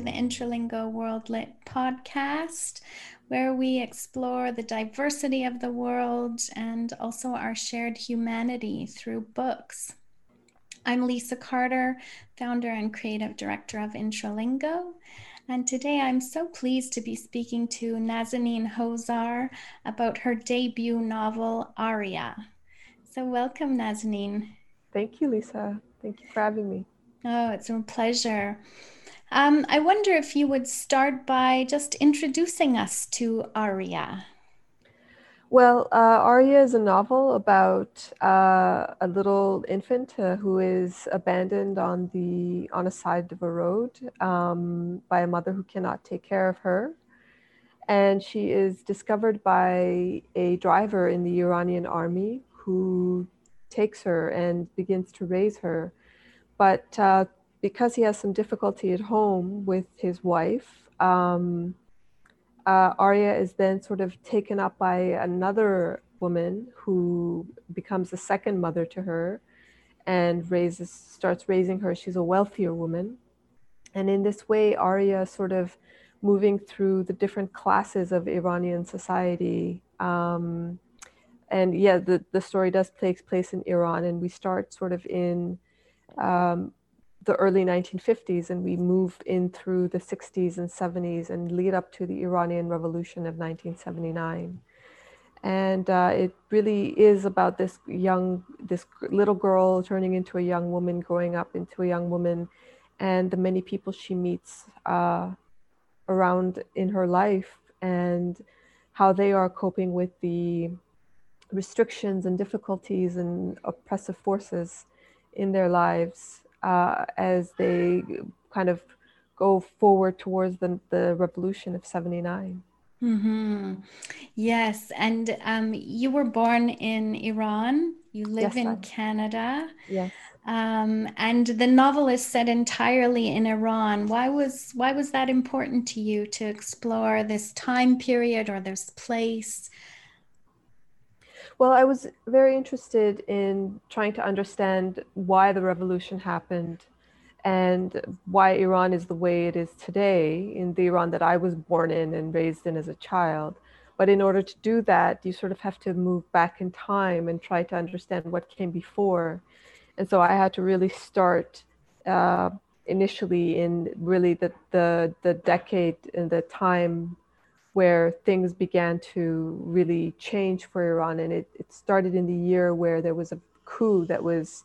to the Intralingo World Lit podcast, where we explore the diversity of the world and also our shared humanity through books. I'm Lisa Carter, founder and creative director of Intralingo. And today I'm so pleased to be speaking to Nazanin Hozar about her debut novel, Aria. So, welcome, Nazanin. Thank you, Lisa. Thank you for having me. Oh, it's a pleasure. Um, I wonder if you would start by just introducing us to Aria. Well, uh, Aria is a novel about uh, a little infant uh, who is abandoned on the on a side of a road um, by a mother who cannot take care of her, and she is discovered by a driver in the Iranian army who takes her and begins to raise her, but uh, because he has some difficulty at home with his wife. Um, uh, Aria is then sort of taken up by another woman who becomes a second mother to her and raises starts raising her. She's a wealthier woman. And in this way, Aria sort of moving through the different classes of Iranian society. Um, and yeah, the, the story does take place in Iran, and we start sort of in um, the early 1950s and we move in through the 60s and 70s and lead up to the Iranian Revolution of 1979. And uh, it really is about this young, this little girl turning into a young woman, growing up into a young woman, and the many people she meets uh, around in her life and how they are coping with the restrictions and difficulties and oppressive forces in their lives uh, as they kind of go forward towards the, the revolution of 79. Mm-hmm. Yes. And um, you were born in Iran. You live yes, in I... Canada. Yes. Um, and the novel is set entirely in Iran. Why was why was that important to you to explore this time period or this place? Well, I was very interested in trying to understand why the revolution happened and why Iran is the way it is today, in the Iran that I was born in and raised in as a child. But in order to do that, you sort of have to move back in time and try to understand what came before. And so I had to really start uh, initially in really the, the, the decade and the time where things began to really change for Iran. And it, it started in the year where there was a coup that was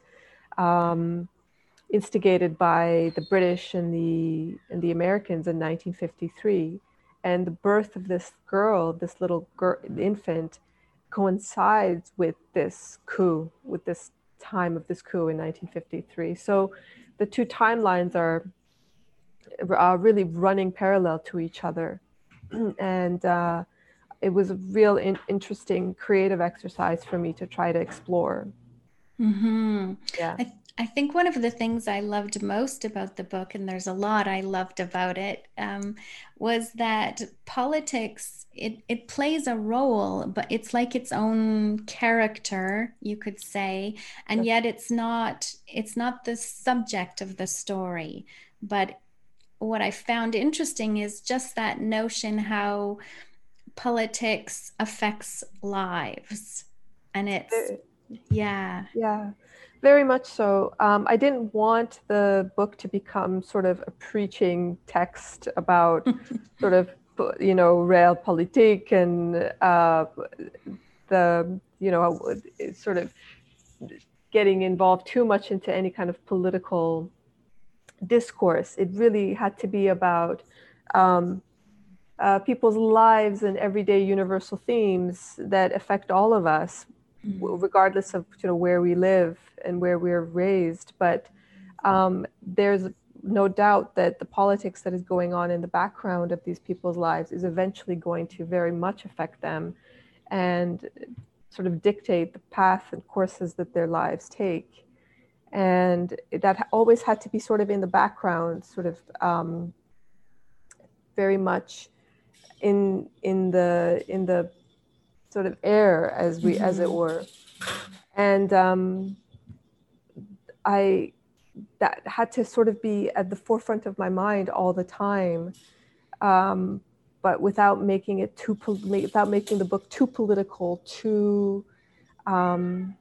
um, instigated by the British and the, and the Americans in 1953. And the birth of this girl, this little girl, infant, coincides with this coup, with this time of this coup in 1953. So the two timelines are, are really running parallel to each other. and uh, it was a real in- interesting creative exercise for me to try to explore. Mm-hmm. Yeah. I, th- I, think one of the things I loved most about the book, and there's a lot I loved about it, um, was that politics it, it plays a role, but it's like its own character, you could say, and yet it's not it's not the subject of the story, but what I found interesting is just that notion how politics affects lives. And it's, yeah. Yeah, very much so. Um, I didn't want the book to become sort of a preaching text about sort of, you know, realpolitik and uh, the, you know, sort of getting involved too much into any kind of political discourse. It really had to be about um, uh, people's lives and everyday universal themes that affect all of us, mm-hmm. regardless of you know where we live and where we're raised. But um, there's no doubt that the politics that is going on in the background of these people's lives is eventually going to very much affect them and sort of dictate the path and courses that their lives take and that always had to be sort of in the background, sort of um, very much in in the in the sort of air as we as it mm-hmm. were, and um, I that had to sort of be at the forefront of my mind all the time um, but without making it too without making the book too political too um,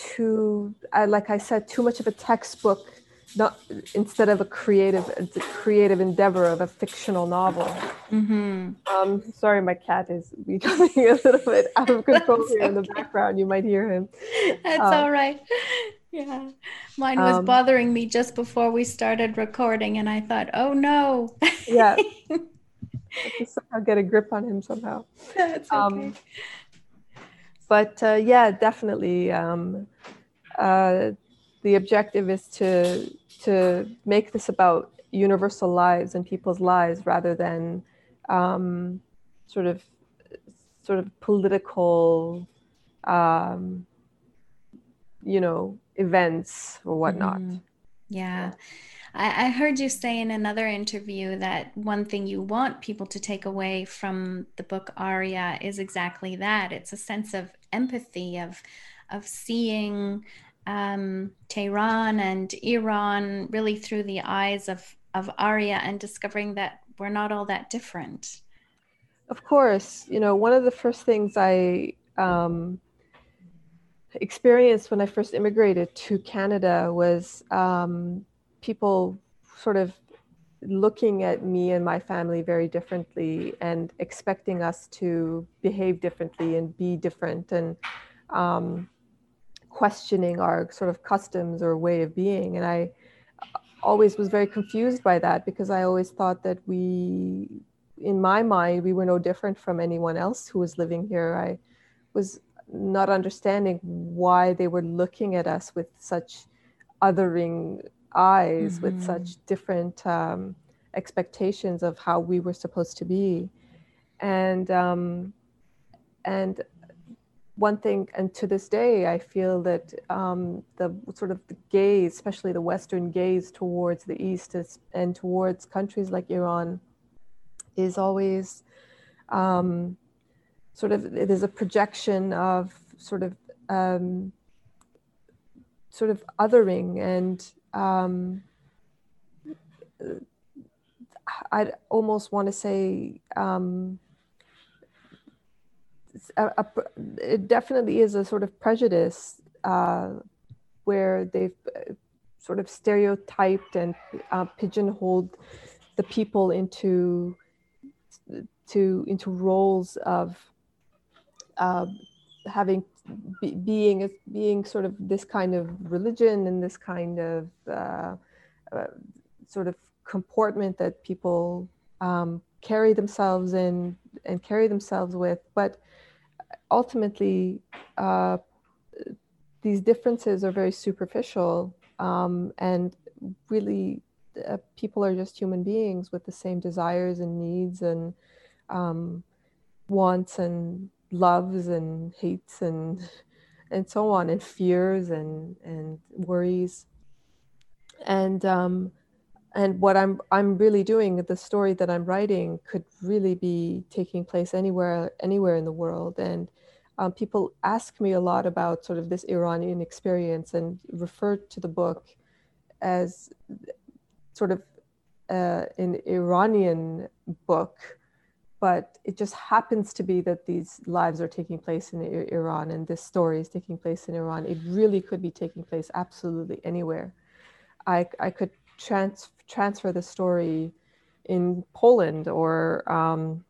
too uh, like i said too much of a textbook not instead of a creative a creative endeavor of a fictional novel. Mm-hmm. Um, sorry, my cat is becoming a little bit out of control here in the background. You might hear him. That's um, all right. Yeah, mine was um, bothering me just before we started recording, and I thought, "Oh no!" yeah, I somehow get a grip on him somehow. That's um, okay. But uh, yeah, definitely. Um, uh, the objective is to to make this about universal lives and people's lives rather than um, sort of sort of political um, you know events or whatnot mm-hmm. yeah I, I heard you say in another interview that one thing you want people to take away from the book Aria is exactly that. It's a sense of empathy, of of seeing um, Tehran and Iran really through the eyes of, of Aria and discovering that we're not all that different. Of course, you know, one of the first things I um, experienced when I first immigrated to Canada was um, people sort of looking at me and my family very differently and expecting us to behave differently and be different and um, questioning our sort of customs or way of being. And I always was very confused by that because I always thought that we, in my mind, we were no different from anyone else who was living here. I was not understanding why they were looking at us with such othering eyes, mm-hmm. with such different um, expectations of how we were supposed to be. And um, and one thing, and to this day, I feel that um, the sort of the gaze, especially the Western gaze towards the East is, and towards countries like Iran, is always um, sort of it is a projection of sort of um, sort of othering and um, I'd almost want to say um, a, a, it definitely is a sort of prejudice uh, where they've uh, sort of stereotyped and uh, pigeonholed the people into to into roles of uh, having be, being being sort of this kind of religion and this kind of uh, uh, sort of comportment that people um, carry themselves in and carry themselves with. But ultimately, uh, these differences are very superficial, um, and really, uh, people are just human beings with the same desires and needs and um, wants and loves and hates and and so on, and fears and and worries. And um, and what I'm I'm really doing, the story that I'm writing could really be taking place anywhere anywhere in the world. And um, people ask me a lot about sort of this Iranian experience and refer to the book as sort of uh, an Iranian book, but it just happens to be that these lives are taking place in Iran and this story is taking place in Iran. It really could be taking place absolutely anywhere. I, I could trans- transfer the story in Poland or um,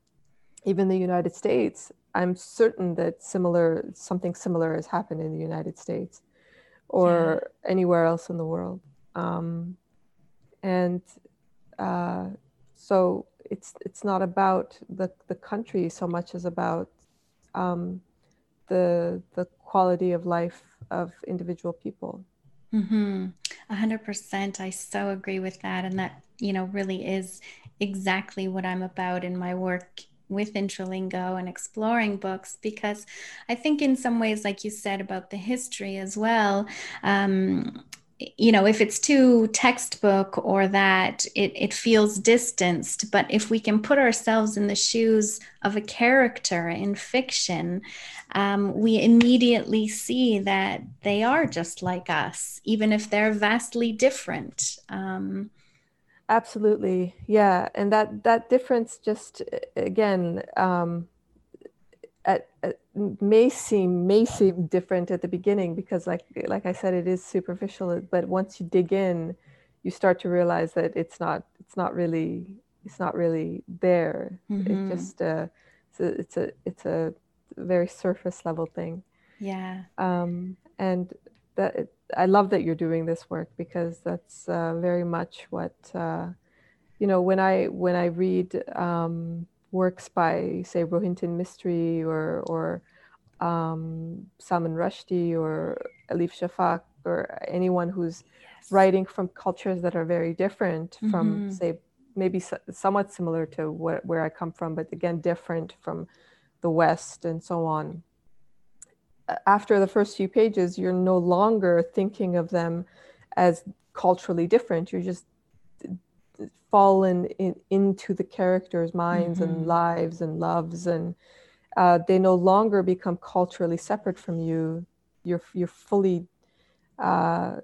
even the United States. I'm certain that similar something similar has happened in the United States or yeah. anywhere else in the world. Um, and uh, so it's it's not about the, the country so much as about um, the the quality of life of individual people. Mm-hmm. A hundred percent. I so agree with that. And that, you know, really is exactly what I'm about in my work with Intralingo and exploring books because I think, in some ways, like you said about the history as well, um, you know if it's too textbook or that it, it feels distanced but if we can put ourselves in the shoes of a character in fiction um, we immediately see that they are just like us even if they're vastly different. Um, absolutely. Yeah. And that that difference just again um, at, at, may seem may seem different at the beginning because like like I said it is superficial but once you dig in you start to realize that it's not it's not really it's not really there. Mm-hmm. it just uh, it's a, it's a it's a very surface level thing. Yeah. Um, and that I love that you're doing this work because that's uh, very much what uh, you know when I when I read um, works by, say, Rohinton Mistry or or um, Salman Rushdie or Elif Shafak or anyone who's yes. writing from cultures that are very different mm-hmm. from, say, maybe so, somewhat similar to where, where I come from, but again, different from the West and so on. After the first few pages, you're no longer thinking of them as culturally different. You're just fallen in, into the characters' minds mm-hmm. and lives and loves, and uh, they no longer become culturally separate from you. You're you're fully uh,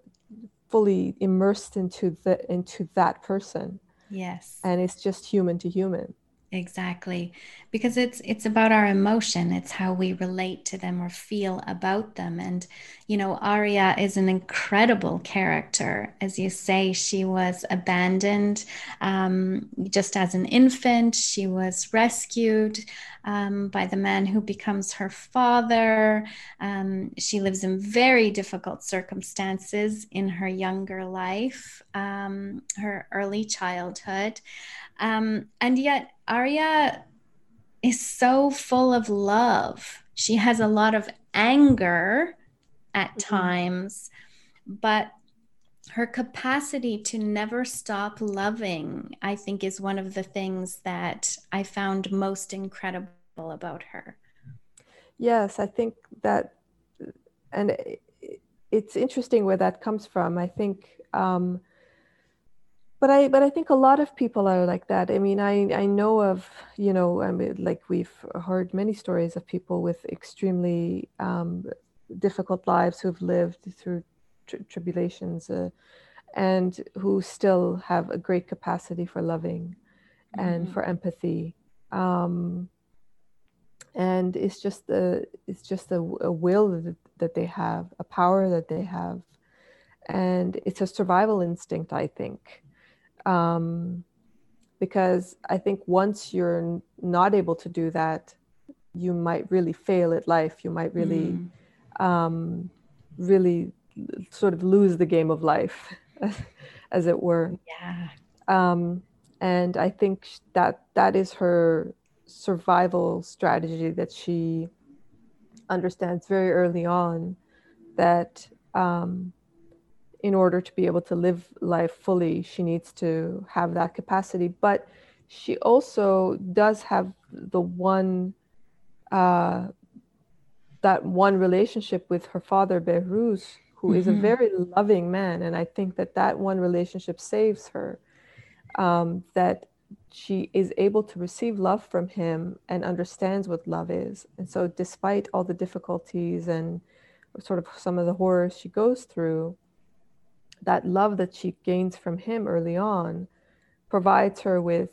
fully immersed into the into that person. Yes, and it's just human to human. Exactly. Because it's it's about our emotion. It's how we relate to them or feel about them. And you know, aria is an incredible character. As you say, she was abandoned um, just as an infant. She was rescued um, by the man who becomes her father. Um, she lives in very difficult circumstances in her younger life, um, her early childhood. Um, and yet, Aria is so full of love. She has a lot of anger at mm-hmm. times, but her capacity to never stop loving, I think, is one of the things that I found most incredible about her. Yes, I think that, and it's interesting where that comes from. I think um, but I but I think a lot of people are like that. I mean, I I know of you know I mean like we've heard many stories of people with extremely um, difficult lives who've lived through tri- tribulations uh, and who still have a great capacity for loving mm-hmm. and for empathy. Um, and it's just a it's just a, a will that, that they have, a power that they have, and it's a survival instinct, I think um, because I think once you're not able to do that, you might really fail at life. You might really, mm. um, really sort of lose the game of life, as it were. Yeah. Um, and I think that that is her survival strategy that she understands very early on that um, in order to be able to live life fully, she needs to have that capacity. But she also does have the one, uh, that one relationship with her father, Behruz, who mm-hmm. is a mm-hmm. very loving man. And I think that that one relationship saves her, um, that she is able to receive love from him and understands what love is. And so, despite all the difficulties and sort of some of the horrors she goes through, that love that she gains from him early on provides her with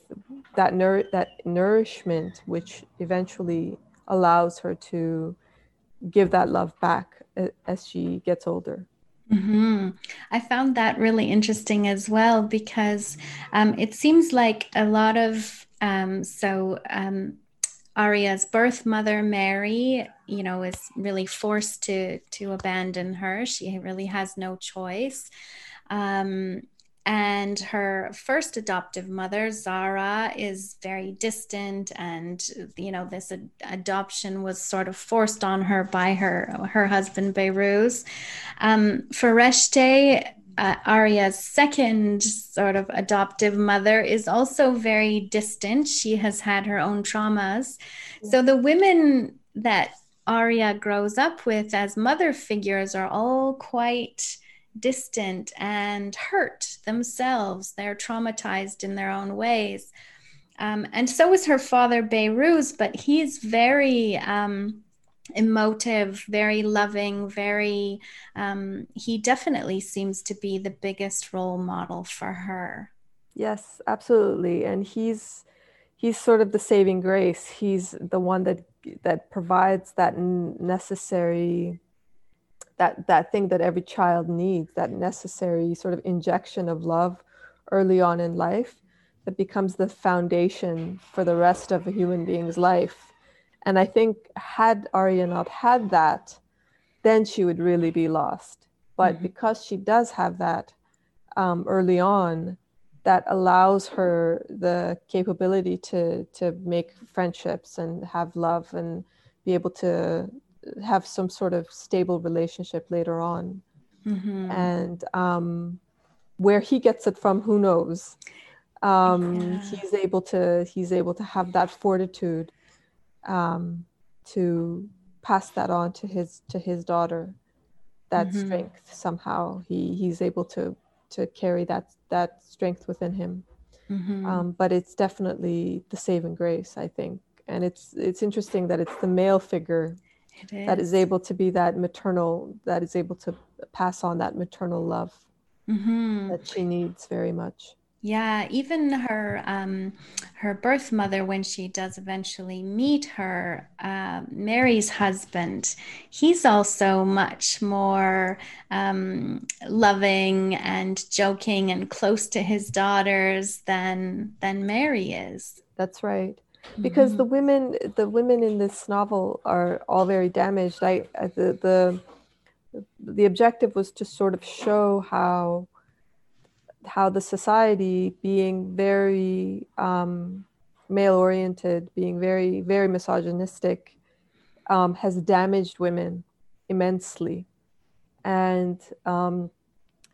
that that nourishment which eventually allows her to give that love back as she gets older mm-hmm. i found that really interesting as well because um, it seems like a lot of um, so um, Aria's birth mother, Mary, you know, is really forced to to abandon her. She really has no choice. Um, and her first adoptive mother, Zara, is very distant, and you know this ad- adoption was sort of forced on her by her her husband Behruz. Um, Fereshte, uh, Aria's second sort of adoptive mother is also very distant. She has had her own traumas. So the women that Aria grows up with as mother figures are all quite distant and hurt themselves. They're traumatized in their own ways. Um, and so is her father, Behrooz, but he's very um, emotive, very loving, very, um, he definitely seems to be the biggest role model for her. Yes, absolutely. And he's, he's sort of the saving grace. He's the one that, that provides that necessary that that thing that every child needs that necessary sort of injection of love early on in life that becomes the foundation for the rest of a human being's life and i think had aria not had that then she would really be lost but mm-hmm. because she does have that um, early on that allows her the capability to to make friendships and have love and be able to have some sort of stable relationship later on. Mm-hmm. And um, where he gets it from, who knows? Um, yeah. He's able to he's able to have that fortitude um, to pass that on to his to his daughter. That mm-hmm. strength somehow he he's able to to carry that that strength within him. Mm-hmm. Um, but it's definitely the saving grace, I think. And it's it's interesting that it's the male figure that is able to be that maternal, that is able to pass on that maternal love mm-hmm. that she needs very much. Yeah, even her um, her birth mother, when she does eventually meet her, uh, Mary's husband, he's also much more um, loving and joking and close to his daughters than than Mary is. That's right because mm-hmm. the women the women in this novel are all very damaged i the, the the objective was to sort of show how how the society being very um, male oriented being very very misogynistic um, has damaged women immensely and um,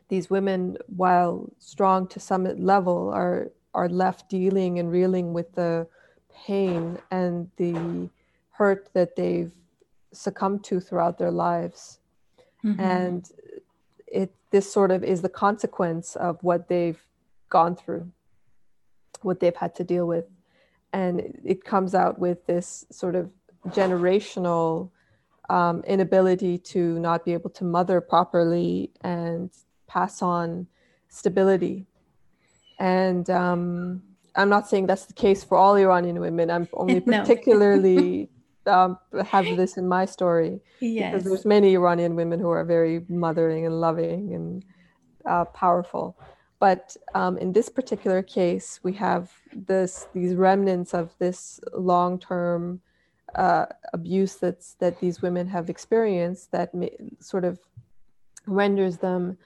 these women while strong to some level are are left dealing and reeling with the pain and the hurt that they've succumbed to throughout their lives. Mm-hmm. And it this sort of is the consequence of what they've gone through, what they've had to deal with. And it comes out with this sort of generational um, inability to not be able to mother properly and pass on stability. And um, I'm not saying that's the case for all Iranian women. I'm only particularly um, have this in my story yes. because there's many Iranian women who are very mothering and loving and uh, powerful. But um, in this particular case, we have this these remnants of this long-term uh, abuse that's that these women have experienced that may, sort of renders them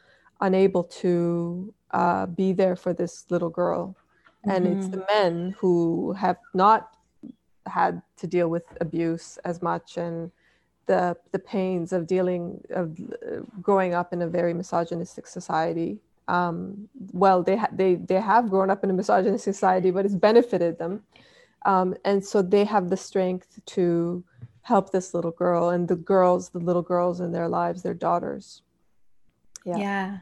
unable to uh, be there for this little girl and mm-hmm. it's the men who have not had to deal with abuse as much and the the pains of dealing of growing up in a very misogynistic society um, well they ha- they they have grown up in a misogynistic society but it's benefited them um, and so they have the strength to help this little girl and the girls the little girls in their lives their daughters yeah. yeah.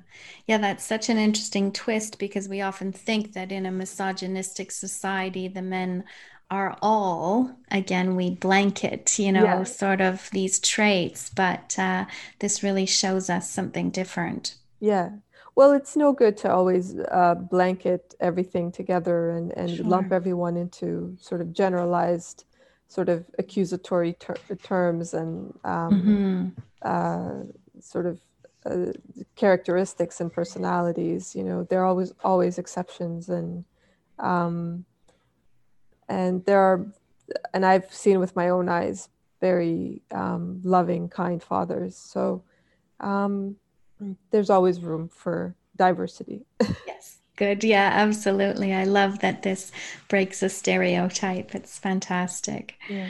Yeah, that's such an interesting twist because we often think that in a misogynistic society, the men are all, again, we blanket, you know, yeah. sort of these traits, but uh, this really shows us something different. Yeah. Well, it's no good to always uh, blanket everything together and, and sure. lump everyone into sort of generalized, sort of accusatory ter- terms and um, mm-hmm. uh, sort of uh, characteristics and personalities. You know, there are always always exceptions, and um, and there are, and I've seen with my own eyes very um, loving, kind fathers. So um, there's always room for diversity. yes. Good. Yeah, absolutely. I love that this breaks a stereotype. It's fantastic. Yeah.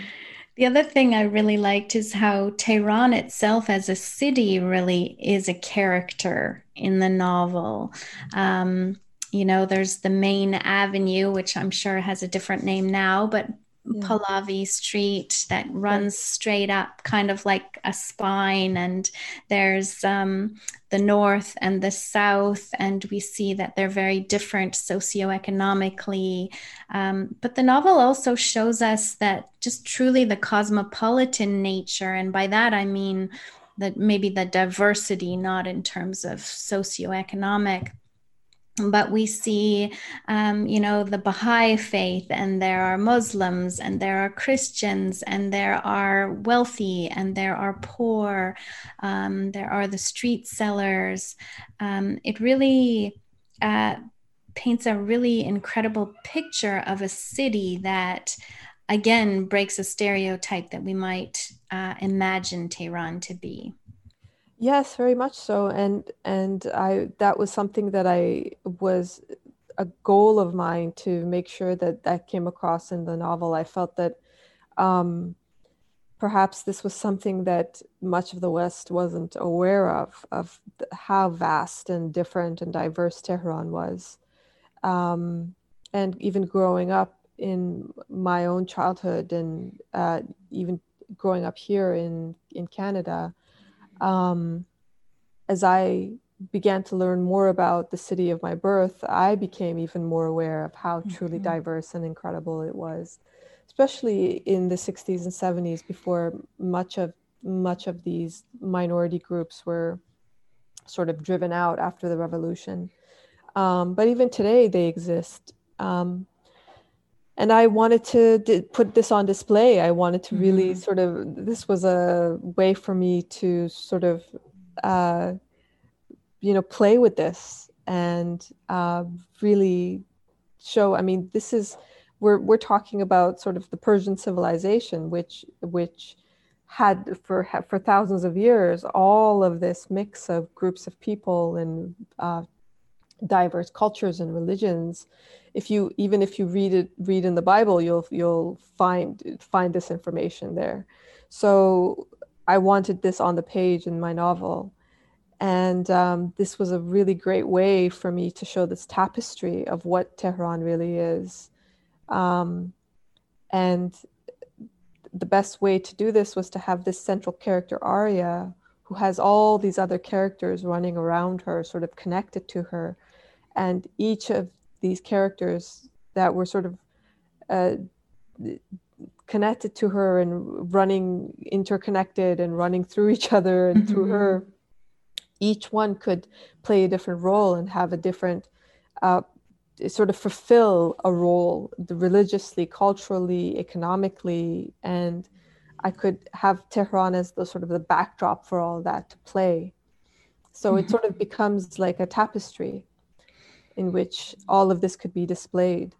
The other thing I really liked is how Tehran itself as a city really is a character in the novel. Um, you know, there's the main avenue, which I'm sure has a different name now, but yeah. Pahlavi Street that runs straight up, kind of like a spine. And there's um, the north and the south, and we see that they're very different socioeconomically. Um, but the novel also shows us that just truly the cosmopolitan nature, and by that I mean that maybe the diversity, not in terms of socioeconomic but we see, um, you know, the Baha'i faith, and there are Muslims, and there are Christians, and there are wealthy, and there are poor, um, there are the street sellers. Um, it really uh, paints a really incredible picture of a city that, again, breaks a stereotype that we might uh, imagine Tehran to be. Yes, very much so. And and I that was something that I was a goal of mine to make sure that that came across in the novel. I felt that um, perhaps this was something that much of the West wasn't aware of, of how vast and different and diverse Tehran was. Um, and even growing up in my own childhood and uh, even growing up here in, in Canada, um, as I began to learn more about the city of my birth, I became even more aware of how truly mm-hmm. diverse and incredible it was, especially in the 60s and 70s before much of much of these minority groups were sort of driven out after the revolution. Um, but even today, they exist. Um, and I wanted to d- put this on display. I wanted to really mm-hmm. sort of, this was a way for me to sort of, uh, you know, play with this and uh, really show. I mean, this is, we're, we're talking about sort of the Persian civilization, which, which had for, for thousands of years, all of this mix of groups of people and uh, diverse cultures and religions if you even if you read it read in the bible you'll you'll find find this information there. So i wanted this on the page in my novel. And um, this was a really great way for me to show this tapestry of what tehran really is. Um, and the best way to do this was to have this central character aria who has all these other characters running around her sort of connected to her and each of these characters that were sort of uh, connected to her and running interconnected and running through each other and mm-hmm. through her each one could play a different role and have a different uh, sort of fulfill a role religiously culturally economically and i could have tehran as the sort of the backdrop for all that to play so mm-hmm. it sort of becomes like a tapestry in which all of this could be displayed.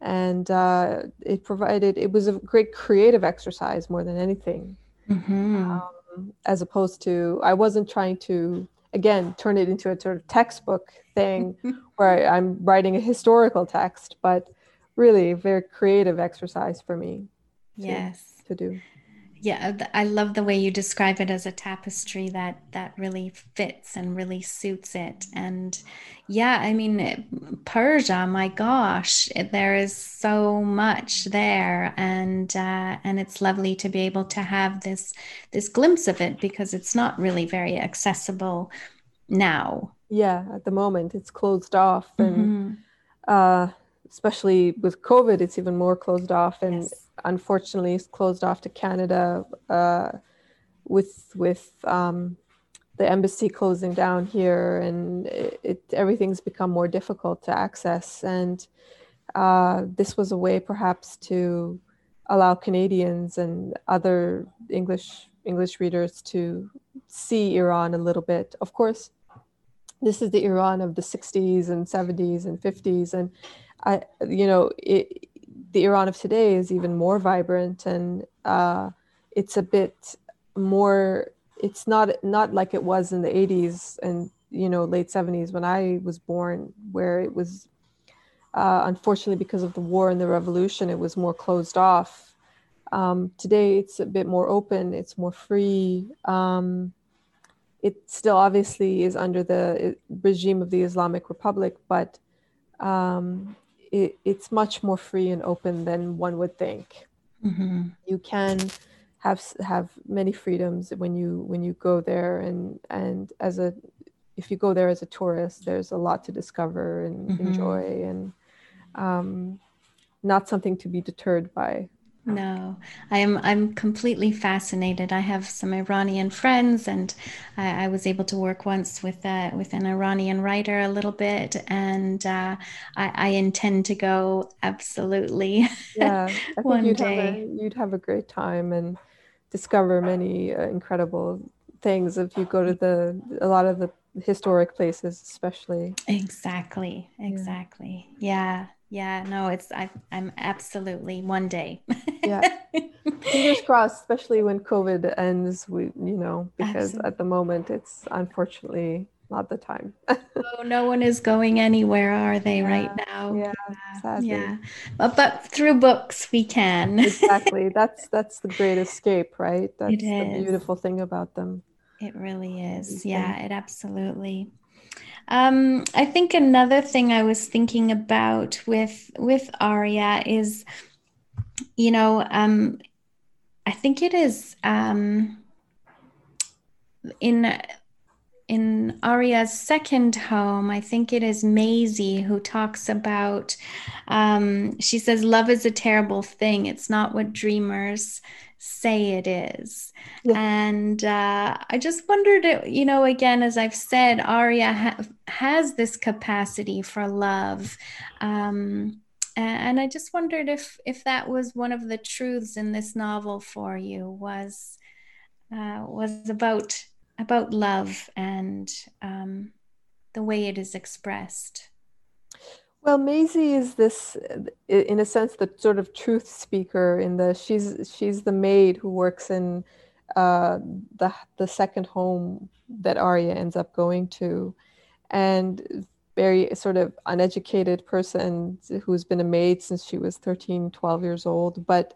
And uh, it provided, it was a great creative exercise more than anything. Mm-hmm. Um, as opposed to, I wasn't trying to, again, turn it into a sort of textbook thing where I'm writing a historical text, but really a very creative exercise for me. To, yes. To do yeah i love the way you describe it as a tapestry that that really fits and really suits it. And yeah i mean persia my gosh there is so much there. And uh, and it's lovely to be able to have this this glimpse of it because it's not really very accessible now. Yeah at the moment it's closed off and mm-hmm. uh especially with covid it's even more closed off and yes unfortunately is closed off to Canada uh, with with um, the embassy closing down here, and it, it, everything's become more difficult to access. And uh, this was a way, perhaps, to allow Canadians and other English English readers to see Iran a little bit. Of course, this is the Iran of the 60s and 70s and 50s, and I, you know, it, the Iran of today is even more vibrant and uh, it's a bit more. It's not not like it was in the 80s and you know late 70s when I was born, where it was uh, unfortunately because of the war and the revolution, it was more closed off. Um, today, it's a bit more open. It's more free. Um, it still obviously is under the regime of the Islamic Republic, but um, it, it's much more free and open than one would think. mm-hmm. you can have have many freedoms when you when you go there and and as a if you go there as a tourist there's a lot to discover and mm-hmm. enjoy and um, not something to be deterred by no, I am. I'm completely fascinated. I have some Iranian friends, and I, I was able to work once with uh, with an Iranian writer a little bit, and uh, I, I, intend to go absolutely. Yeah, I think you'd day. have a, you'd have a great time and discover many uh, incredible things if you go to the a lot of the historic places, especially. Exactly. Exactly. yeah. yeah yeah no it's I, i'm absolutely one day yeah. Fingers crossed especially when covid ends we you know because absolutely. at the moment it's unfortunately not the time. Oh no one is going anywhere are they yeah, right now? Yeah sadly. yeah. But, but through books we can. Exactly. That's that's the great escape right? That's the beautiful thing about them. It really is. yeah it absolutely. Um, I think another thing I was thinking about with with Aria is, you know, um, I think it is um, in in Aria's second home, I think it is Maisie who talks about. Um, she says, "Love is a terrible thing. It's not what dreamers say it is. Yeah. And uh, I just wondered, you know, again, as I've said, Aria ha- has this capacity for love. Um, and I just wondered if if that was one of the truths in this novel for you was uh, was about about love and um, the way it is expressed. Well, Maisie is this, in a sense, the sort of truth speaker. In the she's she's the maid who works in uh, the the second home that Aria ends up going to, and very sort of uneducated person who's been a maid since she was 13, 12 years old. But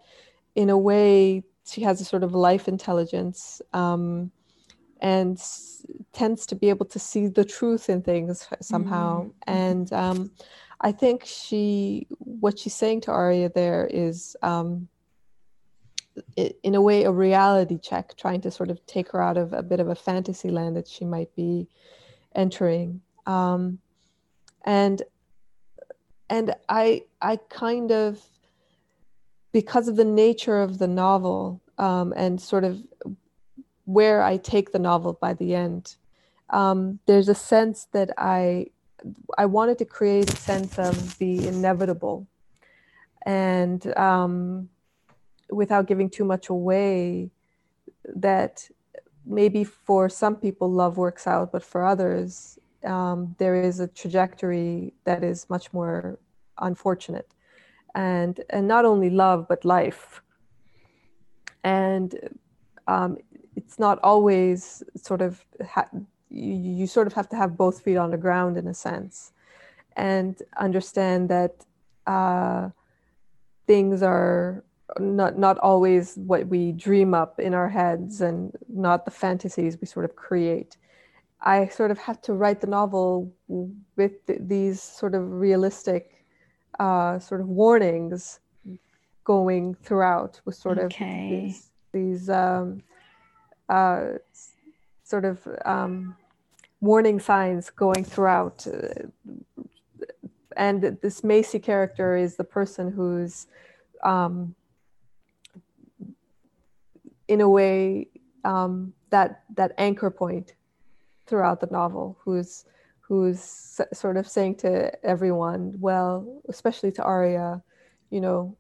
in a way, she has a sort of life intelligence um, and tends to be able to see the truth in things somehow. Mm-hmm. And um, I think she, what she's saying to Aria there is, um, in a way, a reality check, trying to sort of take her out of a bit of a fantasy land that she might be entering. Um, and and I I kind of because of the nature of the novel um, and sort of where I take the novel by the end, um, there's a sense that I I wanted to create a sense of the inevitable, and um, without giving too much away, that maybe for some people love works out, but for others um, there is a trajectory that is much more unfortunate, and and not only love but life, and um, it's not always sort of ha- you, you sort of have to have both feet on the ground in a sense and understand that uh, things are not not always what we dream up in our heads and not the fantasies we sort of create i sort of had to write the novel with th- these sort of realistic uh, sort of warnings going throughout with sort okay. of these, these um, uh, sort of um, warning signs going throughout. Uh, and this Macy character is the person who's, um, in a way, um, that that anchor point throughout the novel, who's who's sort of saying to everyone, well, especially to Aria, you know,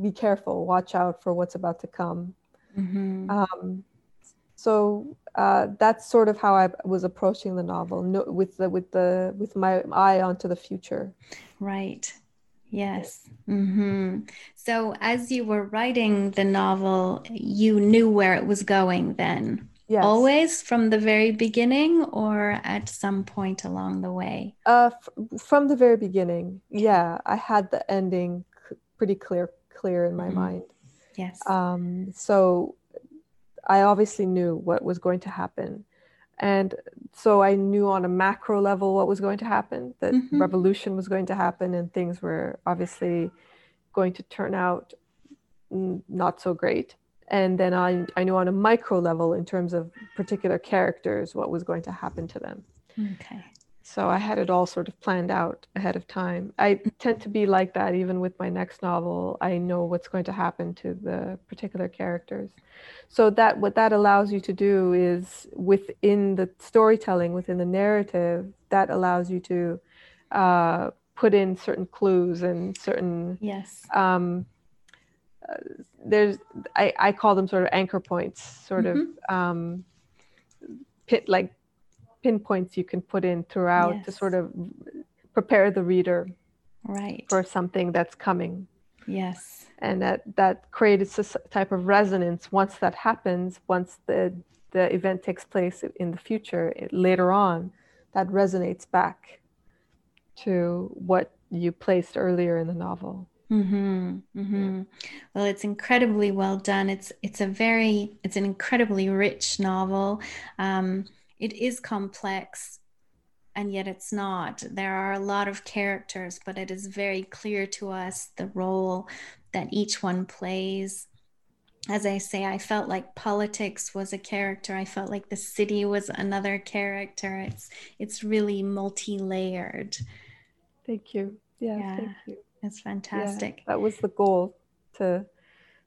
be careful, watch out for what's about to come. Mm-hmm. Um, so uh, that's sort of how I was approaching the novel, no, with the with the with my eye onto the future. Right. Yes. Mm-hmm. So as you were writing the novel, you knew where it was going. Then. Yes. Always from the very beginning, or at some point along the way. Uh, f- from the very beginning. Yeah, I had the ending c- pretty clear clear in my mm-hmm. mind. Yes. Um. So I obviously knew what was going to happen. And so I knew on a macro level what was going to happen, that mm-hmm. revolution was going to happen, and things were obviously going to turn out not so great. And then I, I knew on a micro level, in terms of particular characters, what was going to happen to them. Okay. So I had it all sort of planned out ahead of time. I tend to be like that even with my next novel. I know what's going to happen to the particular characters. So that what that allows you to do is within the storytelling, within the narrative, that allows you to uh, put in certain clues and certain yes. Um, uh, there's I, I call them sort of anchor points, sort mm-hmm. of um, pit like pinpoints you can put in throughout yes. to sort of prepare the reader right. for something that's coming. Yes. And that that creates a type of resonance. Once that happens once the the event takes place in the future it, later on that resonates back to what you placed earlier in the novel Mm-hmm, mm-hmm. Well, it's incredibly well done. It's it's a very it's an incredibly rich novel. Um, it is complex and yet it's not. There are a lot of characters, but it is very clear to us the role that each one plays. As I say, I felt like politics was a character. I felt like the city was another character. It's it's really multi-layered. Thank you. Yeah, yeah thank you. It's fantastic. Yeah, that was the goal to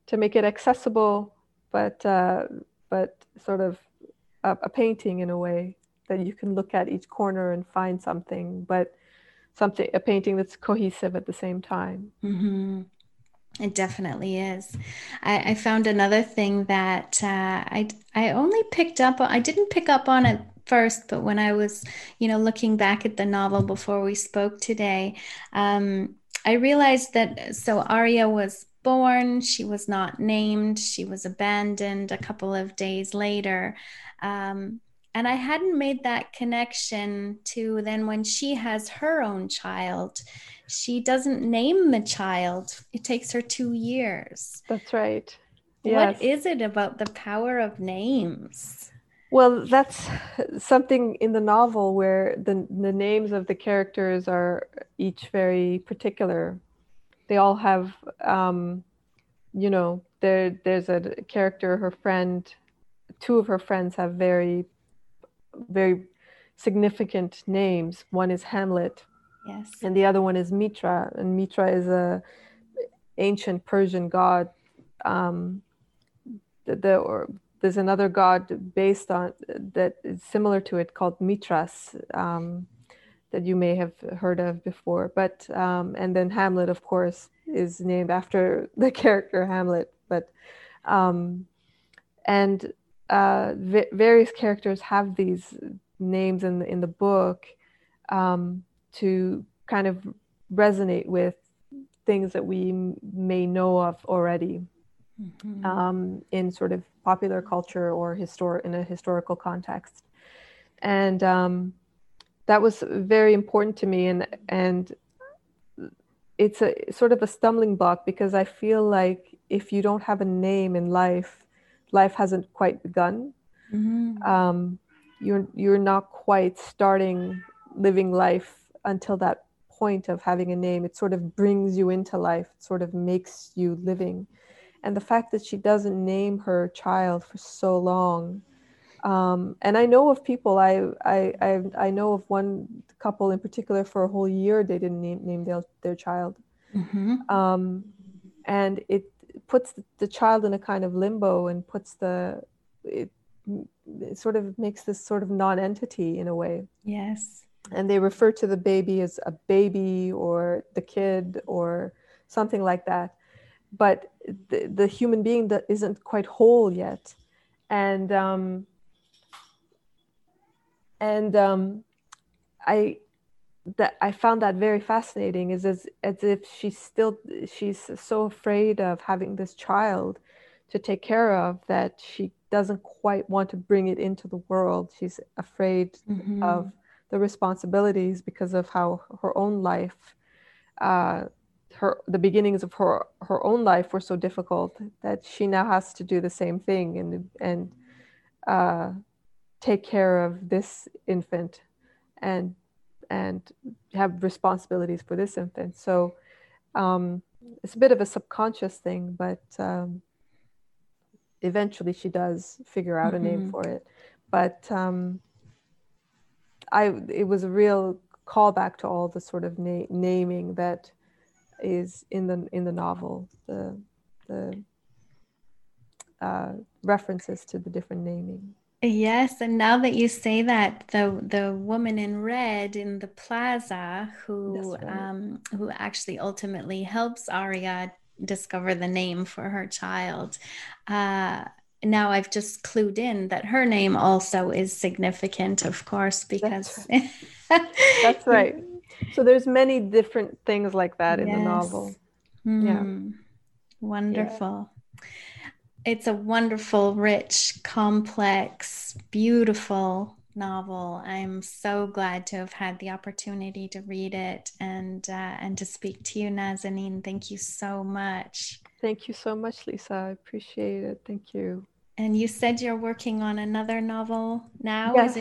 to make it accessible, but uh, but sort of a, a painting in a way that you can look at each corner and find something, but something a painting that's cohesive at the same time. Mm-hmm. It definitely is. I, I, found another thing that uh, I I only picked up. I didn't pick up on it first, but when I was, you know, looking back at the novel before we spoke today, um, I realized that so Aria was born. She was not named. She was abandoned a couple of days later. Um, and I hadn't made that connection to then when she has her own child, she doesn't name the child. It takes her two years. That's right. Yes. What is it about the power of names? Well, that's something in the novel where the, the names of the characters are each very particular. They all have, um, you know, there there's a character, her friend, two of her friends have very, very significant names. One is Hamlet, yes, and the other one is Mitra. And Mitra is a ancient Persian god. Um, the, the or there's another god based on that is similar to it called Mithras Um, that you may have heard of before. But um, and then Hamlet, of course, is named after the character Hamlet. But um, and uh, v- various characters have these names in the, in the book um, to kind of resonate with things that we may know of already mm-hmm. um, in sort of popular culture or histor- in a historical context. And um, that was very important to me. And, and it's a sort of a stumbling block because I feel like if you don't have a name in life, life hasn't quite begun. Mm-hmm. Um, you're you're not quite starting living life until that point of having a name. It sort of brings you into life. It sort of makes you living. And the fact that she doesn't name her child for so long. Um, and I know of people. I, I I I know of one couple in particular for a whole year they didn't name, name their their child. Mm-hmm. Um, and it puts the child in a kind of limbo and puts the it, it sort of makes this sort of non-entity in a way yes and they refer to the baby as a baby or the kid or something like that but the, the human being that isn't quite whole yet and um and um i that I found that very fascinating is as, as if she's still she's so afraid of having this child to take care of that she doesn't quite want to bring it into the world. She's afraid mm-hmm. of the responsibilities because of how her own life, uh, her the beginnings of her her own life were so difficult that she now has to do the same thing and and uh, take care of this infant and and have responsibilities for this infant. So um, it's a bit of a subconscious thing, but um, eventually she does figure out mm-hmm. a name mm-hmm. for it. But um, I, it was a real callback to all the sort of na- naming that is in the in the novel. The the uh, references to the different naming. Yes, and now that you say that, the the woman in red in the plaza who right. um, who actually ultimately helps Aria discover the name for her child. Uh, now I've just clued in that her name also is significant, of course, because that's right. that's right. So there's many different things like that in the novel. Mm. Yeah. Wonderful. Yeah it's a wonderful, rich, complex, beautiful novel. I'm so glad to have had the opportunity to read it and uh, and to speak to you, Nazanin. Thank you so much. Thank you so much, Lisa. I appreciate it. Thank you. And you said you're working on another novel now. Yes.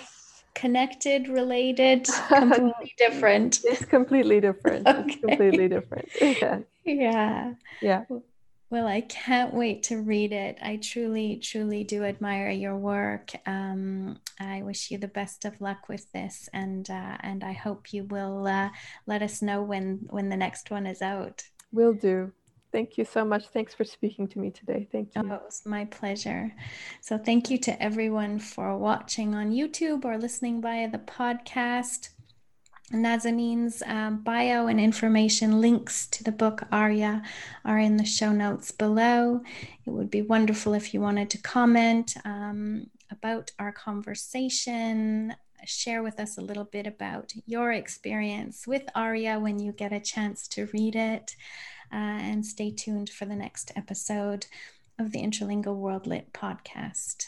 Connected, related, completely different? It's completely different. okay. It's completely different. yeah. Yeah. Yeah. Well, I can't wait to read it. I truly, truly do admire your work. Um, I wish you the best of luck with this, and uh, and I hope you will uh, let us know when when the next one is out. We'll do. Thank you so much. Thanks for speaking to me today. Thank you. Oh, it was my pleasure. So, thank you to everyone for watching on YouTube or listening via the podcast. Nazanin's um, bio and information links to the book Aria are in the show notes below. It would be wonderful if you wanted to comment um, about our conversation, share with us a little bit about your experience with Aria when you get a chance to read it, uh, and stay tuned for the next episode of the Interlingual World Lit podcast.